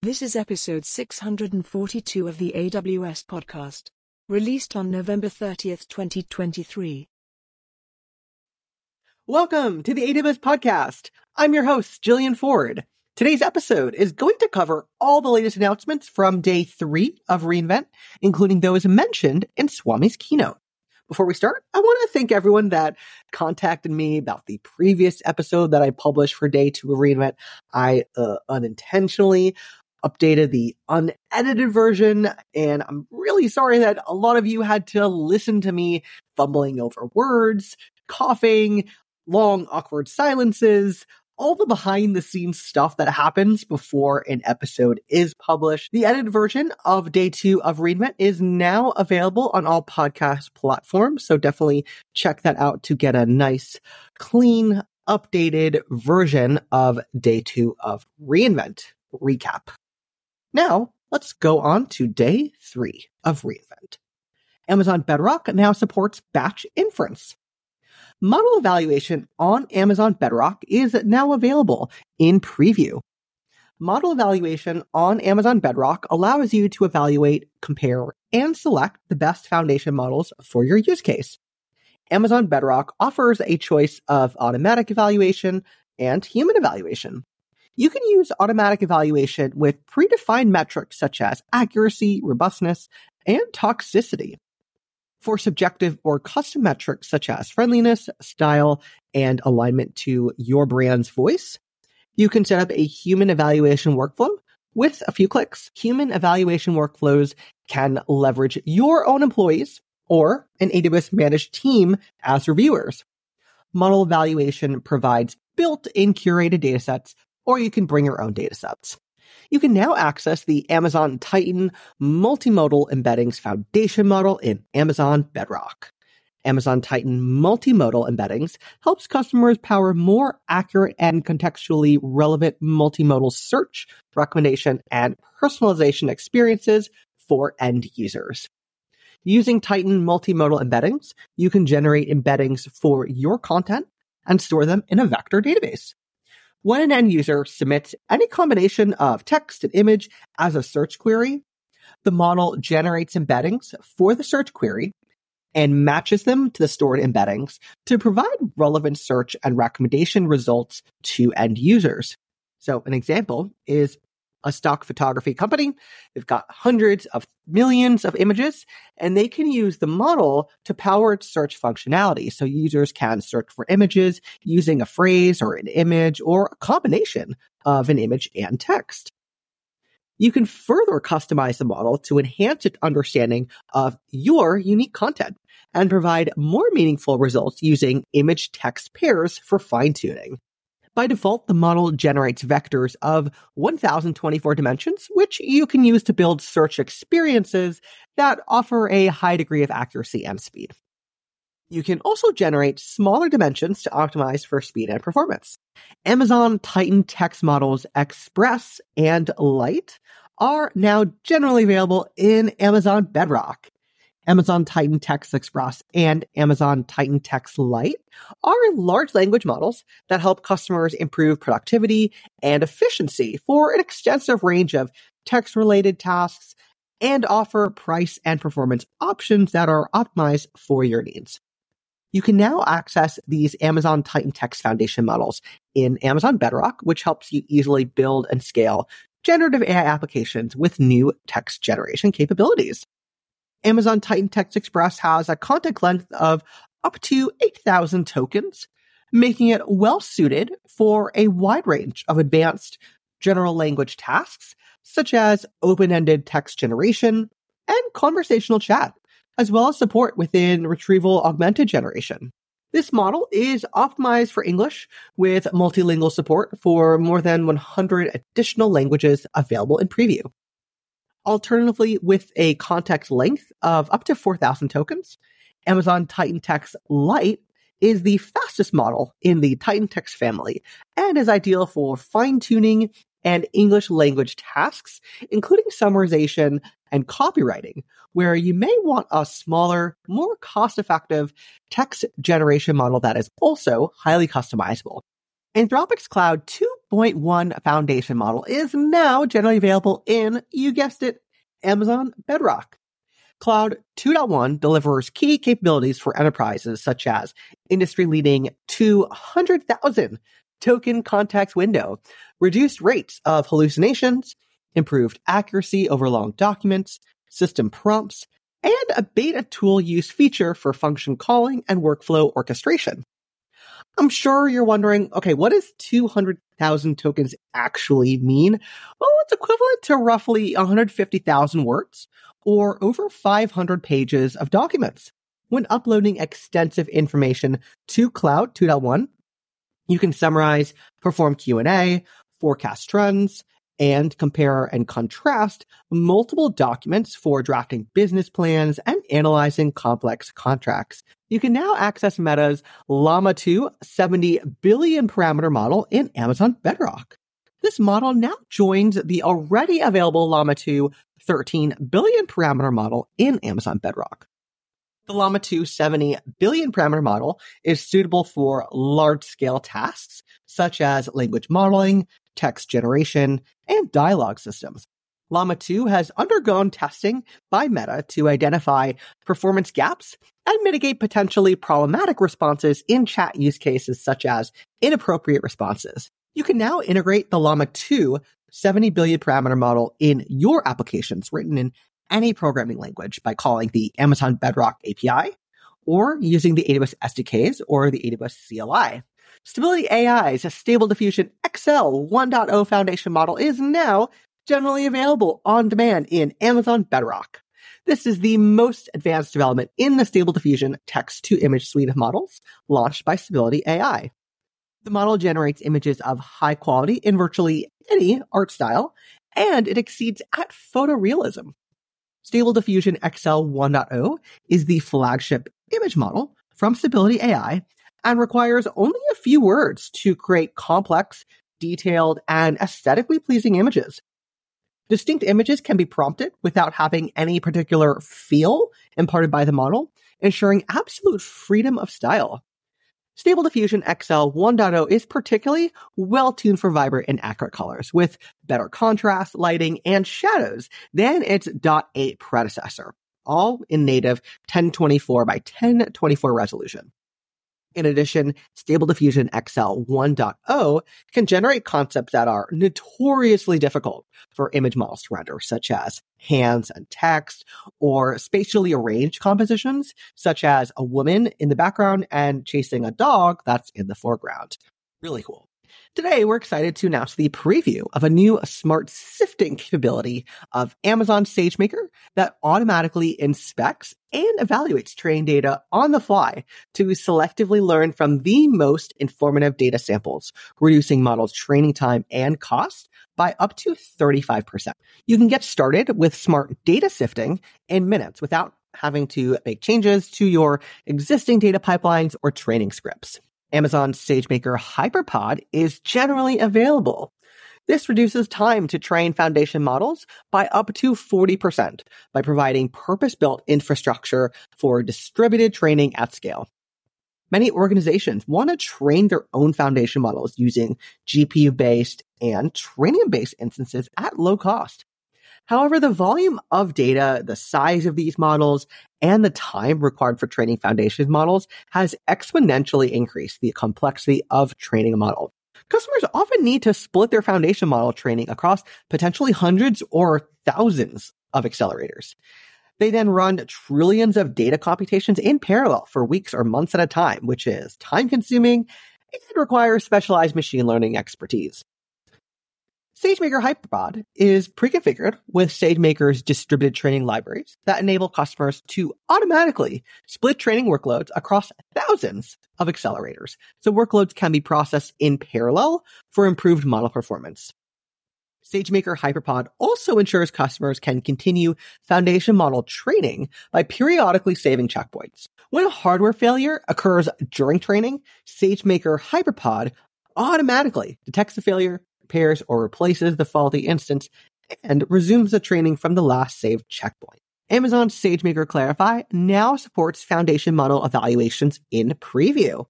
This is episode 642 of the AWS podcast, released on November 30th, 2023. Welcome to the AWS podcast. I'm your host, Jillian Forde. Today's episode is going to cover all the latest announcements from day three of reInvent, including those mentioned in Swami's keynote. Before we start, I want to thank everyone that contacted me about the previous episode that I published for day two of reInvent. I uh, unintentionally updated the unedited version. And I'm really sorry that a lot of you had to listen to me fumbling over words, coughing, long, awkward silences, all the behind the scenes stuff that happens before an episode is published. The edited version of day two of reInvent is now available on all podcast platforms. So definitely check that out to get a nice, clean, updated version of day two of reInvent recap. Now, let's go on to day three of reInvent. Amazon Bedrock now supports batch inference. Model evaluation on Amazon Bedrock is now available in preview. Model evaluation on Amazon Bedrock allows you to evaluate, compare, and select the best foundation models for your use case. Amazon Bedrock offers a choice of automatic evaluation and human evaluation. You can use automatic evaluation with predefined metrics such as accuracy, robustness, and toxicity. For subjective or custom metrics such as friendliness, style, and alignment to your brand's voice, you can set up a human evaluation workflow with a few clicks. Human evaluation workflows can leverage your own employees or an AWS managed team as reviewers. Model evaluation provides built-in curated datasets or you can bring your own datasets. You can now access the Amazon Titan Multimodal Embeddings Foundation model in Amazon Bedrock. Amazon Titan Multimodal Embeddings helps customers power more accurate and contextually relevant multimodal search, recommendation, and personalization experiences for end users. Using Titan Multimodal Embeddings, you can generate embeddings for your content and store them in a vector database. When an end user submits any combination of text and image as a search query, the model generates embeddings for the search query and matches them to the stored embeddings to provide relevant search and recommendation results to end users. So an example is a stock photography company. They've got hundreds of millions of images and they can use the model to power its search functionality. So users can search for images using a phrase or an image or a combination of an image and text. You can further customize the model to enhance its understanding of your unique content and provide more meaningful results using image text pairs for fine tuning. By default, the model generates vectors of 1024 dimensions, which you can use to build search experiences that offer a high degree of accuracy and speed. You can also generate smaller dimensions to optimize for speed and performance. Amazon Titan text models Express and Lite are now generally available in Amazon Bedrock. Amazon Titan Text Express and Amazon Titan Text Lite are large language models that help customers improve productivity and efficiency for an extensive range of text related tasks and offer price and performance options that are optimized for your needs. You can now access these Amazon Titan Text Foundation models in Amazon Bedrock, which helps you easily build and scale generative AI applications with new text generation capabilities. Amazon Titan Text Express has a context length of up to 8,000 tokens, making it well suited for a wide range of advanced general language tasks, such as open-ended text generation and conversational chat, as well as support within retrieval augmented generation. This model is optimized for English with multilingual support for more than 100 additional languages available in preview. Alternatively, with a context length of up to 4,000 tokens, Amazon Titan Text Lite is the fastest model in the Titan Text family and is ideal for fine tuning and English language tasks, including summarization and copywriting, where you may want a smaller, more cost effective text generation model that is also highly customizable. Anthropic's Claude 2 2.1 foundation model is now generally available in, you guessed it, Amazon Bedrock. Claude 2.1 delivers key capabilities for enterprises such as industry leading 200,000 token context window, reduced rates of hallucinations, improved accuracy over long documents, system prompts, and a beta tool use feature for function calling and workflow orchestration. I'm sure you're wondering, okay, what does 200,000 tokens actually mean? Well, it's equivalent to roughly 150,000 words or over 500 pages of documents. When uploading extensive information to Claude 2.1, you can summarize, perform Q&A, forecast trends, and compare and contrast multiple documents for drafting business plans and analyzing complex contracts. You can now access Meta's Llama 2 70 billion parameter model in Amazon Bedrock. This model now joins the already available Llama 2 13 billion parameter model in Amazon Bedrock. The Llama 2 70 billion parameter model is suitable for large scale tasks such as language modeling, text generation, and dialogue systems. Llama 2 has undergone testing by Meta to identify performance gaps and mitigate potentially problematic responses in chat use cases such as inappropriate responses. You can now integrate the Llama 2 70 billion parameter model in your applications written in any programming language by calling the Amazon Bedrock API or using the AWS SDKs or the AWS CLI. Stability AI's Stable Diffusion XL 1.0 foundation model is now generally available on demand in Amazon Bedrock. This is the most advanced development in the Stable Diffusion text to image suite of models launched by Stability AI. The model generates images of high quality in virtually any art style, and it exceeds at photorealism. Stable Diffusion XL 1.0 is the flagship image model from Stability AI and requires only a few words to create complex, detailed, and aesthetically pleasing images. Distinct images can be prompted without having any particular feel imparted by the model, ensuring absolute freedom of style. Stable Diffusion XL 1.0 is particularly well tuned for vibrant and accurate colors with better contrast, lighting, and shadows than its .8 predecessor, all in native 1024 by 1024 resolution. In addition, Stable Diffusion XL 1.0 can generate concepts that are notoriously difficult for image models to render, such as hands and text, or spatially arranged compositions, such as a woman in the background and chasing a dog that's in the foreground. Really cool. Today, we're excited to announce the preview of a new smart sifting capability of Amazon SageMaker that automatically inspects and evaluates training data on the fly to selectively learn from the most informative data samples, reducing models training time and cost by up to 35%. You can get started with smart data sifting in minutes without having to make changes to your existing data pipelines or training scripts. Amazon SageMaker HyperPod is generally available. This reduces time to train foundation models by up to 40% by providing purpose-built infrastructure for distributed training at scale. Many organizations want to train their own foundation models using GPU-based and Trainium-based instances at low cost. However, the volume of data, the size of these models, and the time required for training foundation models has exponentially increased the complexity of training a model. Customers often need to split their foundation model training across potentially hundreds or thousands of accelerators. They then run trillions of data computations in parallel for weeks or months at a time, which is time consuming and requires specialized machine learning expertise. SageMaker HyperPod is pre-configured with SageMaker's distributed training libraries that enable customers to automatically split training workloads across thousands of accelerators. So workloads can be processed in parallel for improved model performance. SageMaker HyperPod also ensures customers can continue foundation model training by periodically saving checkpoints. When a hardware failure occurs during training, SageMaker HyperPod automatically detects the failure, repairs or replaces the faulty instance and resumes the training from the last saved checkpoint. Amazon SageMaker Clarify now supports foundation model evaluations in preview.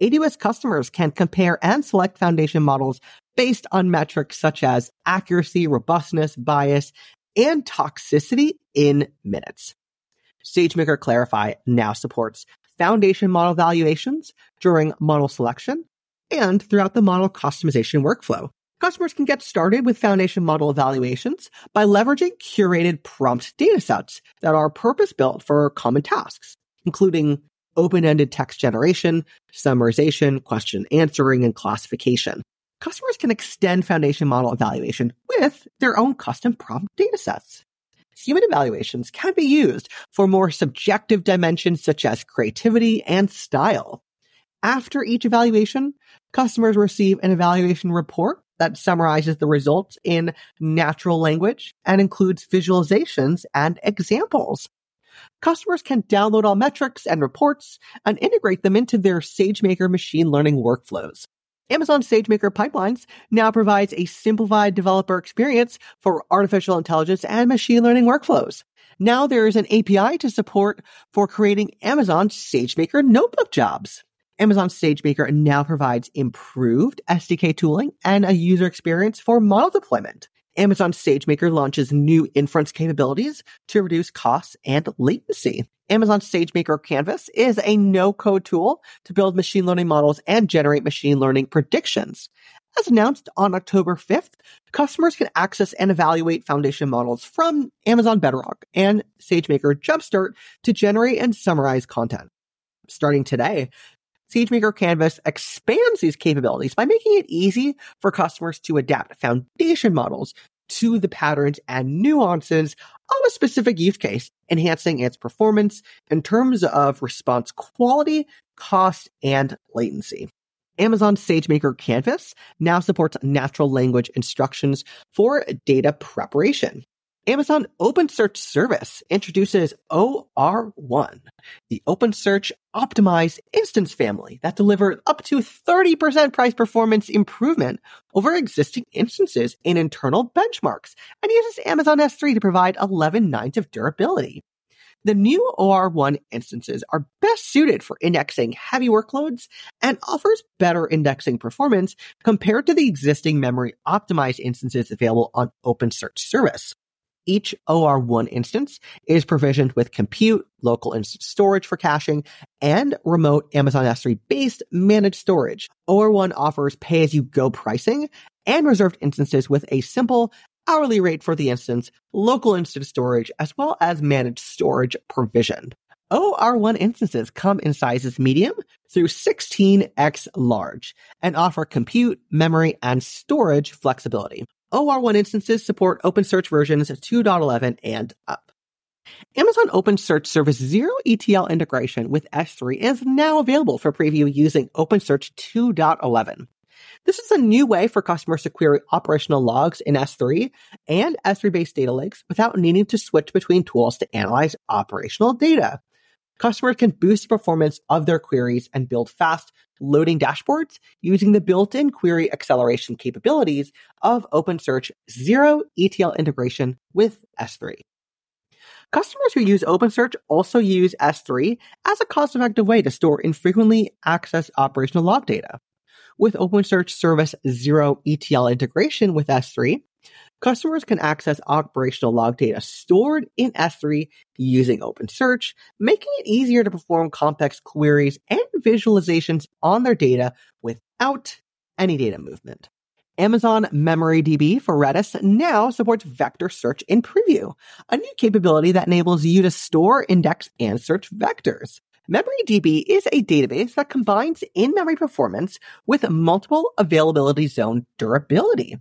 AWS customers can compare and select foundation models based on metrics such as accuracy, robustness, bias, and toxicity in minutes. SageMaker Clarify now supports foundation model evaluations during model selection and throughout the model customization workflow. Customers can get started with foundation model evaluations by leveraging curated prompt datasets that are purpose built for common tasks, including open-ended text generation, summarization, question answering, and classification. Customers can extend foundation model evaluation with their own custom prompt datasets. Human evaluations can be used for more subjective dimensions such as creativity and style. After each evaluation, customers receive an evaluation report that summarizes the results in natural language and includes visualizations and examples. Customers can download all metrics and reports and integrate them into their SageMaker machine learning workflows. Amazon SageMaker Pipelines now provides a simplified developer experience for artificial intelligence and machine learning workflows. Now there is an API to support for creating Amazon SageMaker notebook jobs. Amazon SageMaker now provides improved SDK tooling and a user experience for model deployment. Amazon SageMaker launches new inference capabilities to reduce costs and latency. Amazon SageMaker Canvas is a no-code tool to build machine learning models and generate machine learning predictions. As announced on October 5th, customers can access and evaluate foundation models from Amazon Bedrock and SageMaker Jumpstart to generate and summarize content. Starting today, SageMaker Canvas expands these capabilities by making it easy for customers to adapt foundation models to the patterns and nuances of a specific use case, enhancing its performance in terms of response quality, cost, and latency. Amazon SageMaker Canvas now supports natural language instructions for data preparation. Amazon OpenSearch Service introduces OR1, the OpenSearch optimized instance family that delivers up to 30% price performance improvement over existing instances in internal benchmarks and uses Amazon S3 to provide 11 nines of durability. The new OR1 instances are best suited for indexing heavy workloads and offers better indexing performance compared to the existing memory optimized instances available on OpenSearch Service. Each OR1 instance is provisioned with compute, local instance storage for caching, and remote Amazon S3 based managed storage. OR1 offers pay as you go pricing and reserved instances with a simple hourly rate for the instance, local instance storage, as well as managed storage provisioned. OR1 instances come in sizes medium through 16x large and offer compute, memory, and storage flexibility. OR1 instances support OpenSearch versions 2.11 and up. Amazon OpenSearch Service Zero ETL integration with S3 is now available for preview using OpenSearch 2.11. This is a new way for customers to query operational logs in S3 and S3 based data lakes without needing to switch between tools to analyze operational data customers can boost the performance of their queries and build fast loading dashboards using the built-in query acceleration capabilities of OpenSearch Zero ETL integration with S3. Customers who use OpenSearch also use S3 as a cost-effective way to store infrequently accessed operational log data. With OpenSearch Service Zero ETL integration with S3, Customers can access operational log data stored in S3 using OpenSearch, making it easier to perform complex queries and visualizations on their data without any data movement. Amazon MemoryDB for Redis now supports vector search in preview, a new capability that enables you to store, index, and search vectors. MemoryDB is a database that combines in-memory performance with multiple availability zone durability.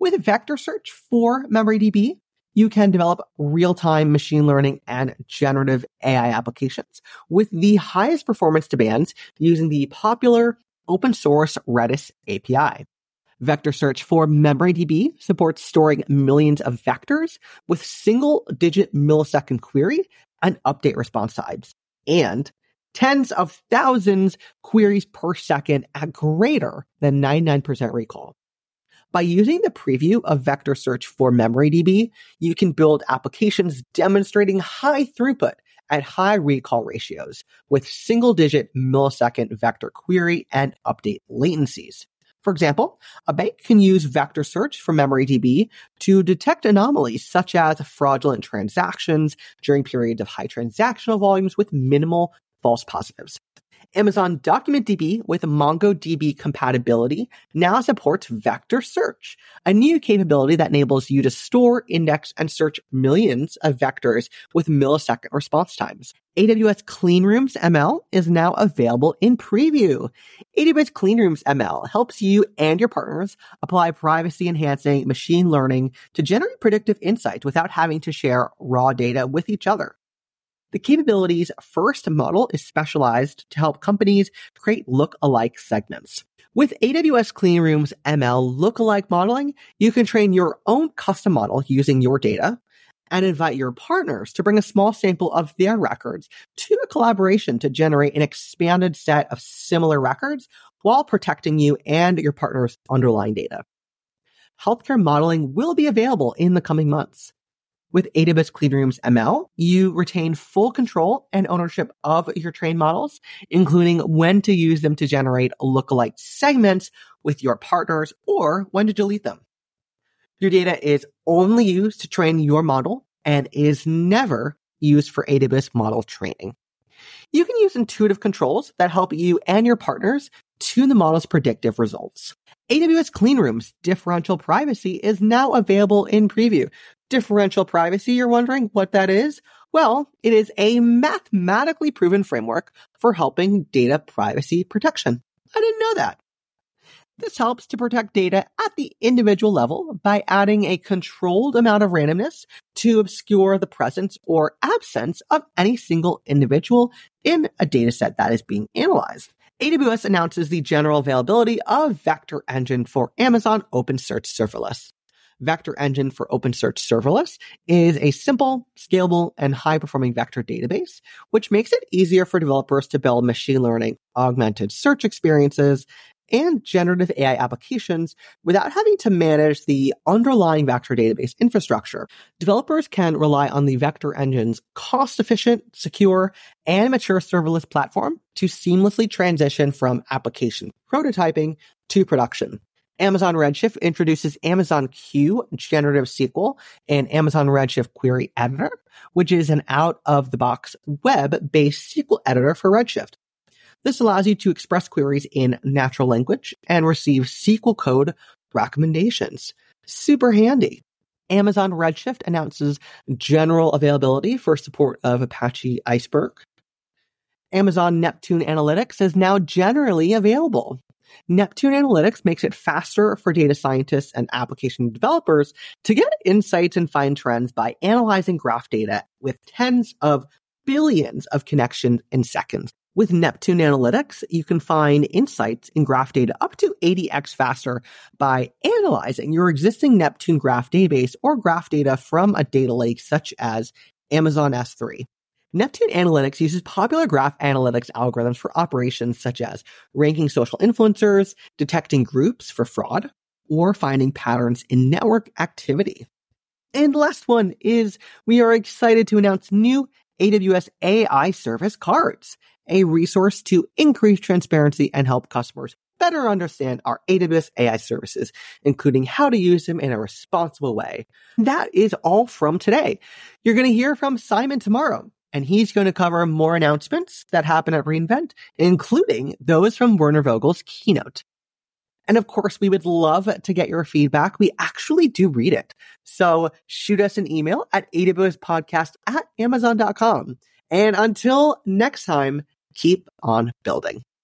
With vector search for MemoryDB, you can develop real-time machine learning and generative AI applications with the highest performance demands using the popular open source Redis API. Vector search for MemoryDB supports storing millions of vectors with single digit millisecond query and update response times and tens of thousands queries per second at greater than 99% recall. By using the preview of vector search for MemoryDB, you can build applications demonstrating high throughput at high recall ratios with single digit millisecond vector query and update latencies. For example, a bank can use vector search from MemoryDB to detect anomalies such as fraudulent transactions during periods of high transactional volumes with minimal false positives. Amazon DocumentDB with MongoDB compatibility now supports vector search, a new capability that enables you to store, index, and search millions of vectors with millisecond response times. AWS Cleanrooms ML is now available in preview. AWS Cleanrooms ML helps you and your partners apply privacy enhancing machine learning to generate predictive insights without having to share raw data with each other. The capabilities first model is specialized to help companies create look-alike segments. With AWS Cleanrooms ML look-alike modeling, you can train your own custom model using your data and invite your partners to bring a small sample of their records to a collaboration to generate an expanded set of similar records while protecting you and your partner's underlying data. Healthcare modeling will be available in the coming months. With AWS Cleanrooms ML, you retain full control and ownership of your trained models, including when to use them to generate lookalike segments with your partners or when to delete them. Your data is only used to train your model and is never used for AWS model training. You can use intuitive controls that help you and your partners tune the model's predictive results. AWS Cleanrooms differential privacy is now available in preview, differential privacy, you're wondering what that is? Well, it is a mathematically proven framework for helping data privacy protection. I didn't know that. This helps to protect data at the individual level by adding a controlled amount of randomness to obscure the presence or absence of any single individual in a dataset that is being analyzed. AWS announces the general availability of Vector Engine for Amazon OpenSearch Serverless vector engine for OpenSearch serverless is a simple, scalable, and high performing vector database, which makes it easier for developers to build machine learning augmented search experiences and generative AI applications without having to manage the underlying vector database infrastructure. Developers can rely on the vector engine's cost efficient, secure, and mature serverless platform to seamlessly transition from application prototyping to production. Amazon Redshift introduces Amazon Q Generative SQL and Amazon Redshift Query Editor, which is an out of the box web based SQL editor for Redshift. This allows you to express queries in natural language and receive SQL code recommendations. Super handy. Amazon Redshift announces general availability for support of Apache Iceberg. Amazon Neptune Analytics is now generally available. Neptune Analytics makes it faster for data scientists and application developers to get insights and find trends by analyzing graph data with tens of billions of connections in seconds. With Neptune Analytics, you can find insights in graph data up to 80x faster by analyzing your existing Neptune graph database or graph data from a data lake such as Amazon S3. Neptune Analytics uses popular graph analytics algorithms for operations such as ranking social influencers, detecting groups for fraud, or finding patterns in network activity. And last one is we are excited to announce new AWS AI service cards, a resource to increase transparency and help customers better understand our AWS AI services, including how to use them in a responsible way. That is all from today. You're going to hear from Simon tomorrow and he's going to cover more announcements that happen at reInvent, including those from Werner Vogels' keynote. And of course, we would love to get your feedback. We actually do read it. So shoot us an email at awspodcast at amazon.com. And until next time, keep on building.